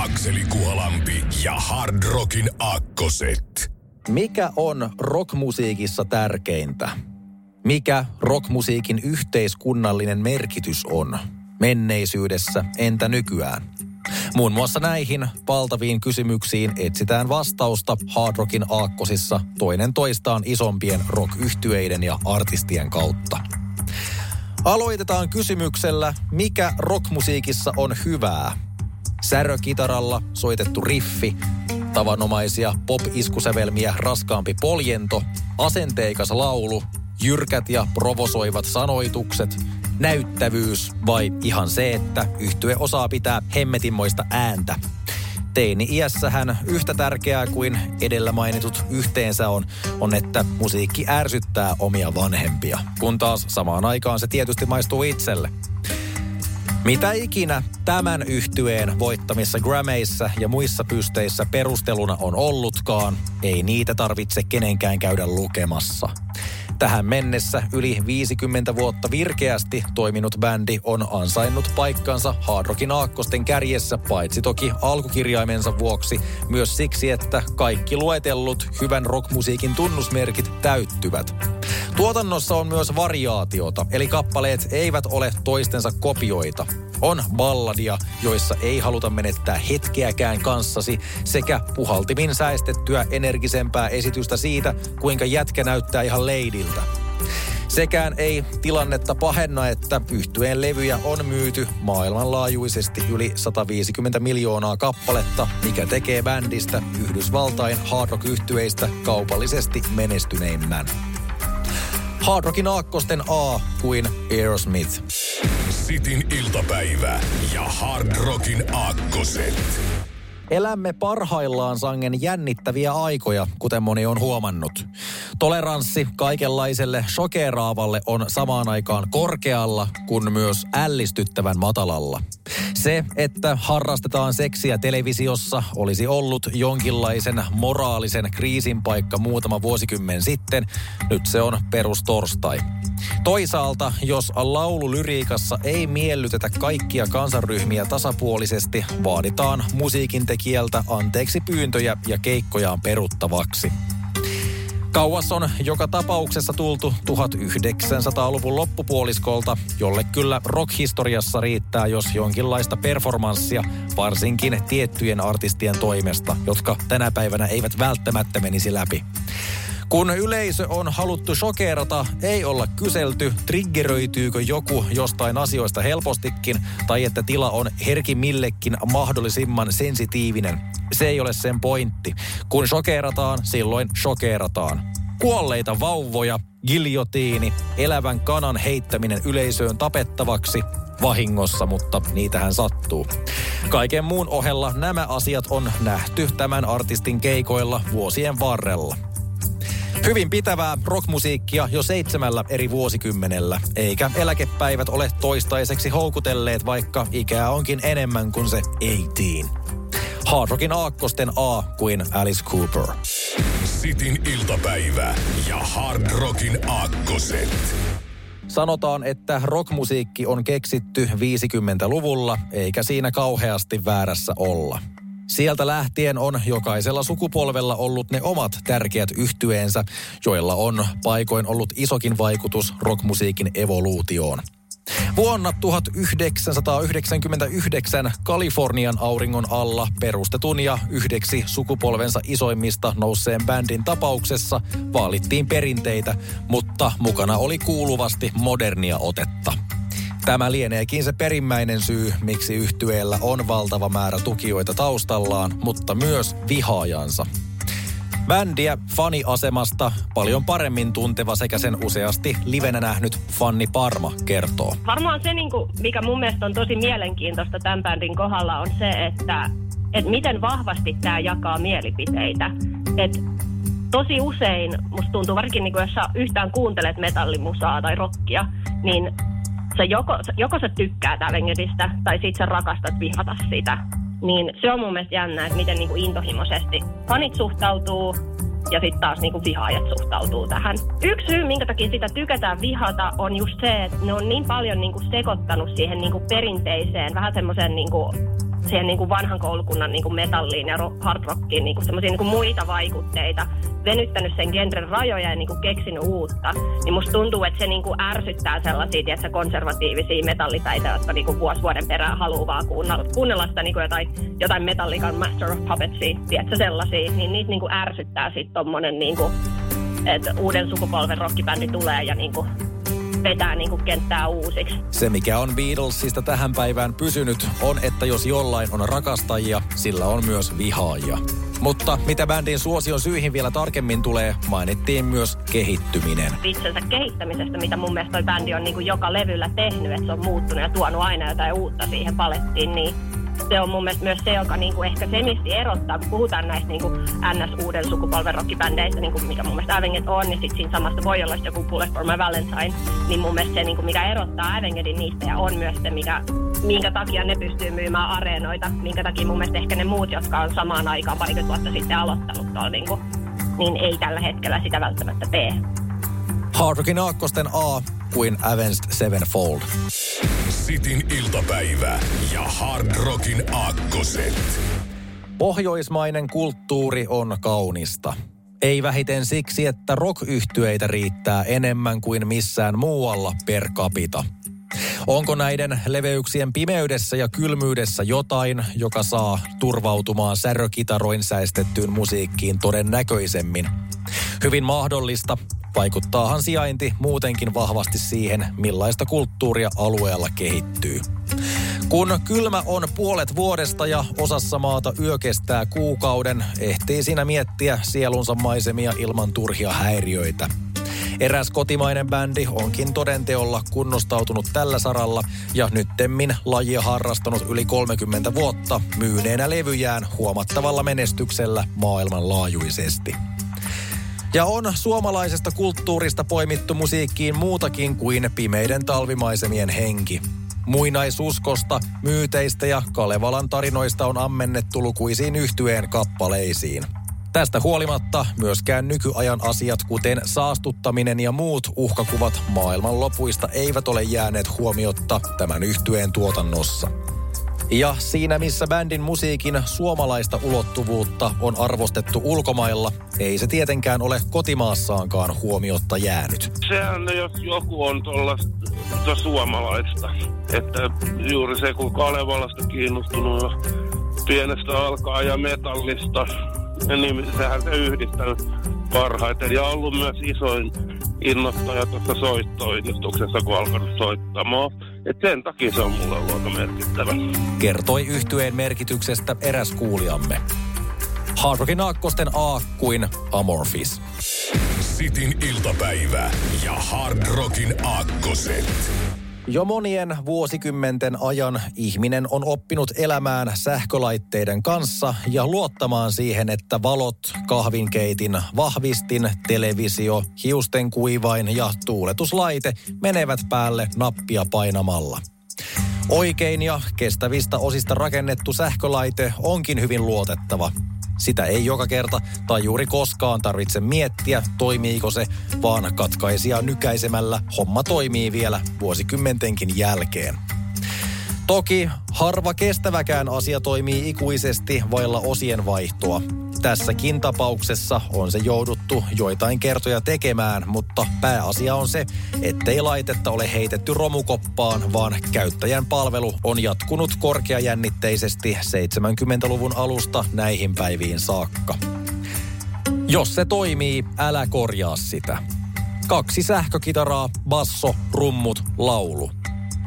Akseli Kuhalampi ja Hard Rockin Akkoset. Mikä on rockmusiikissa tärkeintä? Mikä rockmusiikin yhteiskunnallinen merkitys on? Menneisyydessä, entä nykyään? Muun muassa näihin valtaviin kysymyksiin etsitään vastausta Hard Rockin aakkosissa toinen toistaan isompien rock ja artistien kautta. Aloitetaan kysymyksellä, mikä rockmusiikissa on hyvää? Särökitaralla soitettu riffi, tavanomaisia pop-iskusävelmiä raskaampi poljento, asenteikas laulu, jyrkät ja provosoivat sanoitukset, näyttävyys vai ihan se, että yhtye osaa pitää hemmetinmoista ääntä. Teini-iässähän yhtä tärkeää kuin edellä mainitut yhteensä on, on, että musiikki ärsyttää omia vanhempia, kun taas samaan aikaan se tietysti maistuu itselle. Mitä ikinä tämän yhtyeen voittamissa Grammyissa ja muissa pysteissä perusteluna on ollutkaan, ei niitä tarvitse kenenkään käydä lukemassa. Tähän mennessä yli 50 vuotta virkeästi toiminut bändi on ansainnut paikkansa Hard Rockin aakkosten kärjessä, paitsi toki alkukirjaimensa vuoksi, myös siksi, että kaikki luetellut hyvän rockmusiikin tunnusmerkit täyttyvät. Tuotannossa on myös variaatiota, eli kappaleet eivät ole toistensa kopioita. On balladia, joissa ei haluta menettää hetkeäkään kanssasi, sekä puhaltimin säestettyä energisempää esitystä siitä, kuinka jätkä näyttää ihan leidiltä. Sekään ei tilannetta pahenna, että yhtyeen levyjä on myyty maailmanlaajuisesti yli 150 miljoonaa kappaletta, mikä tekee bändistä Yhdysvaltain hard rock kaupallisesti menestyneimmän. Hard Rockin aakkosten A kuin Aerosmith. Sitin iltapäivä ja Hard Rockin aakkoset. Elämme parhaillaan sangen jännittäviä aikoja, kuten moni on huomannut. Toleranssi kaikenlaiselle shokeraavalle on samaan aikaan korkealla, kun myös ällistyttävän matalalla. Se, että harrastetaan seksiä televisiossa, olisi ollut jonkinlaisen moraalisen kriisin paikka muutama vuosikymmen sitten. Nyt se on perustorstai. Toisaalta, jos laululyriikassa ei miellytetä kaikkia kansanryhmiä tasapuolisesti, vaaditaan musiikin tekijältä anteeksi pyyntöjä ja keikkojaan peruttavaksi. Kauas on joka tapauksessa tultu 1900-luvun loppupuoliskolta, jolle kyllä rockhistoriassa riittää, jos jonkinlaista performanssia, varsinkin tiettyjen artistien toimesta, jotka tänä päivänä eivät välttämättä menisi läpi. Kun yleisö on haluttu shokerata, ei olla kyselty, triggeröityykö joku jostain asioista helpostikin, tai että tila on herkimmillekin mahdollisimman sensitiivinen. Se ei ole sen pointti. Kun shokerataan, silloin shokerataan. Kuolleita vauvoja, giljotiini, elävän kanan heittäminen yleisöön tapettavaksi, vahingossa, mutta niitähän sattuu. Kaiken muun ohella nämä asiat on nähty tämän artistin keikoilla vuosien varrella. Hyvin pitävää rockmusiikkia jo seitsemällä eri vuosikymmenellä, eikä eläkepäivät ole toistaiseksi houkutelleet, vaikka ikää onkin enemmän kuin se 18. Hard Rockin aakkosten A kuin Alice Cooper. Sitin iltapäivä ja Hard Rockin aakkoset. Sanotaan, että rockmusiikki on keksitty 50-luvulla, eikä siinä kauheasti väärässä olla. Sieltä lähtien on jokaisella sukupolvella ollut ne omat tärkeät yhtyeensä, joilla on paikoin ollut isokin vaikutus rockmusiikin evoluutioon. Vuonna 1999 Kalifornian auringon alla perustetun ja yhdeksi sukupolvensa isoimmista nousseen bändin tapauksessa vaalittiin perinteitä, mutta mukana oli kuuluvasti modernia otetta. Tämä lieneekin se perimmäinen syy, miksi yhtyeellä on valtava määrä tukijoita taustallaan, mutta myös vihaajansa. Bändiä faniasemasta paljon paremmin tunteva sekä sen useasti livenä nähnyt Fanni Parma kertoo. Varmaan se, niin kuin, mikä mun mielestä on tosi mielenkiintoista tämän bändin kohdalla, on se, että että miten vahvasti tämä jakaa mielipiteitä. Et tosi usein, musta tuntuu varsinkin niin jos sä yhtään kuuntelet metallimusaa tai rockia, niin sä joko, joko sä tykkäät Avengerista tai sit sä rakastat vihata sitä. Niin se on mun mielestä jännä, että miten niin kuin intohimoisesti fanit suhtautuu ja sitten taas niin kuin vihaajat suhtautuu tähän. Yksi syy, minkä takia sitä tykätään vihata, on just se, että ne on niin paljon niin kuin sekoittanut siihen niin kuin perinteiseen, vähän semmoiseen niin kuin siihen niin kuin vanhan koulukunnan niin kuin metalliin ja hard rockiin niin kuin semmoisia niin kuin muita vaikutteita, venyttänyt sen genren rajoja ja niin kuin keksinyt uutta, niin musta tuntuu, että se niin kuin ärsyttää sellaisia tiedätkö, konservatiivisia metallipäitä, jotka niin kuin vuosi vuoden perään haluaa vaan kuunnella, kuunnella sitä niin kuin jotain, jotain metallikan Master of Puppetsia, tiedätkö, sellaisia, niin niitä niin kuin ärsyttää sitten tommonen niin kuin, että uuden sukupolven rockibändi tulee ja niin kuin vetää niin kuin kenttää uusiksi. Se, mikä on Beatlesista tähän päivään pysynyt, on, että jos jollain on rakastajia, sillä on myös vihaajia. Mutta mitä bändin suosion syihin vielä tarkemmin tulee, mainittiin myös kehittyminen. Itsensä kehittämisestä, mitä mun mielestä toi bändi on niin kuin joka levyllä tehnyt, että se on muuttunut ja tuonut aina jotain uutta siihen palettiin, niin se on mun mielestä myös se, joka niinku ehkä semisti erottaa, kun puhutaan näistä niinku NS-uuden sukupolven rockibändeistä, niinku mikä mun mielestä Avenget on, niin sitten siinä samasta voi olla joku Bullet for my Valentine, niin mun mielestä se, niinku, mikä erottaa Avengedin niistä ja on myös se, mikä, minkä takia ne pystyy myymään areenoita, minkä takia mun mielestä ehkä ne muut, jotka on samaan aikaan parikymmentä vuotta sitten aloittanut tuolla, niinku, niin ei tällä hetkellä sitä välttämättä tee. Hard Rockin aakkosten A kuin Avenged Sevenfold. Sitin iltapäivä ja Hard Rockin aakkoset. Pohjoismainen kulttuuri on kaunista. Ei vähiten siksi, että rock riittää enemmän kuin missään muualla per capita. Onko näiden leveyksien pimeydessä ja kylmyydessä jotain, joka saa turvautumaan särökitaroin säistettyyn musiikkiin todennäköisemmin? Hyvin mahdollista, Vaikuttaahan sijainti muutenkin vahvasti siihen, millaista kulttuuria alueella kehittyy. Kun kylmä on puolet vuodesta ja osassa maata yö kestää kuukauden, ehtii siinä miettiä sielunsa maisemia ilman turhia häiriöitä. Eräs kotimainen bändi onkin todenteolla kunnostautunut tällä saralla ja nyttemmin lajia harrastanut yli 30 vuotta myyneenä levyjään huomattavalla menestyksellä maailmanlaajuisesti. Ja on suomalaisesta kulttuurista poimittu musiikkiin muutakin kuin pimeiden talvimaisemien henki. Muinaisuskosta, myyteistä ja Kalevalan tarinoista on ammennettu lukuisiin yhtyeen kappaleisiin. Tästä huolimatta myöskään nykyajan asiat, kuten saastuttaminen ja muut uhkakuvat maailman lopuista, eivät ole jääneet huomiotta tämän yhtyeen tuotannossa. Ja siinä missä bändin musiikin suomalaista ulottuvuutta on arvostettu ulkomailla, ei se tietenkään ole kotimaassaankaan huomiotta jäänyt. Sehän jos joku on tuollaista suomalaista. Että juuri se, kun Kalevalasta kiinnostunut pienestä alkaa ja metallista, niin sehän se yhdistänyt parhaiten. Ja ollut myös isoin innostaja tuossa soittoinnostuksessa, kun alkanut soittamaan. Et sen takia se on mulle ollut aika merkittävä. Kertoi yhtyeen merkityksestä eräs kuulijamme. Hardrockin aakkosten A kuin Amorphis. Sitin iltapäivä ja Hard Rockin aakkoset. Jo monien vuosikymmenten ajan ihminen on oppinut elämään sähkölaitteiden kanssa ja luottamaan siihen, että valot, kahvinkeitin, vahvistin, televisio, hiusten kuivain ja tuuletuslaite menevät päälle nappia painamalla. Oikein ja kestävistä osista rakennettu sähkölaite onkin hyvin luotettava. Sitä ei joka kerta tai juuri koskaan tarvitse miettiä, toimiiko se, vaan katkaisia nykäisemällä homma toimii vielä vuosikymmentenkin jälkeen. Toki harva kestäväkään asia toimii ikuisesti vailla osien vaihtoa. Tässäkin tapauksessa on se jouduttu joitain kertoja tekemään, mutta pääasia on se, ettei laitetta ole heitetty romukoppaan, vaan käyttäjän palvelu on jatkunut korkeajännitteisesti 70-luvun alusta näihin päiviin saakka. Jos se toimii, älä korjaa sitä. Kaksi sähkökitaraa, basso, rummut, laulu.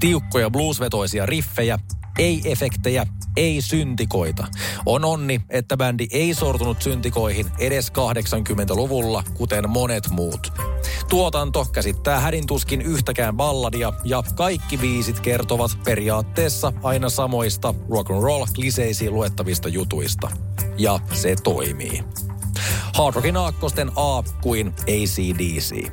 Tiukkoja bluesvetoisia riffejä, ei efektejä, ei syntikoita. On onni, että bändi ei sortunut syntikoihin edes 80-luvulla, kuten monet muut. Tuotanto käsittää hädintuskin yhtäkään balladia ja kaikki viisit kertovat periaatteessa aina samoista rock and roll kliseisiin luettavista jutuista. Ja se toimii. Hard Rockin aakkosten A kuin ACDC.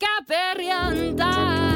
käperjantai.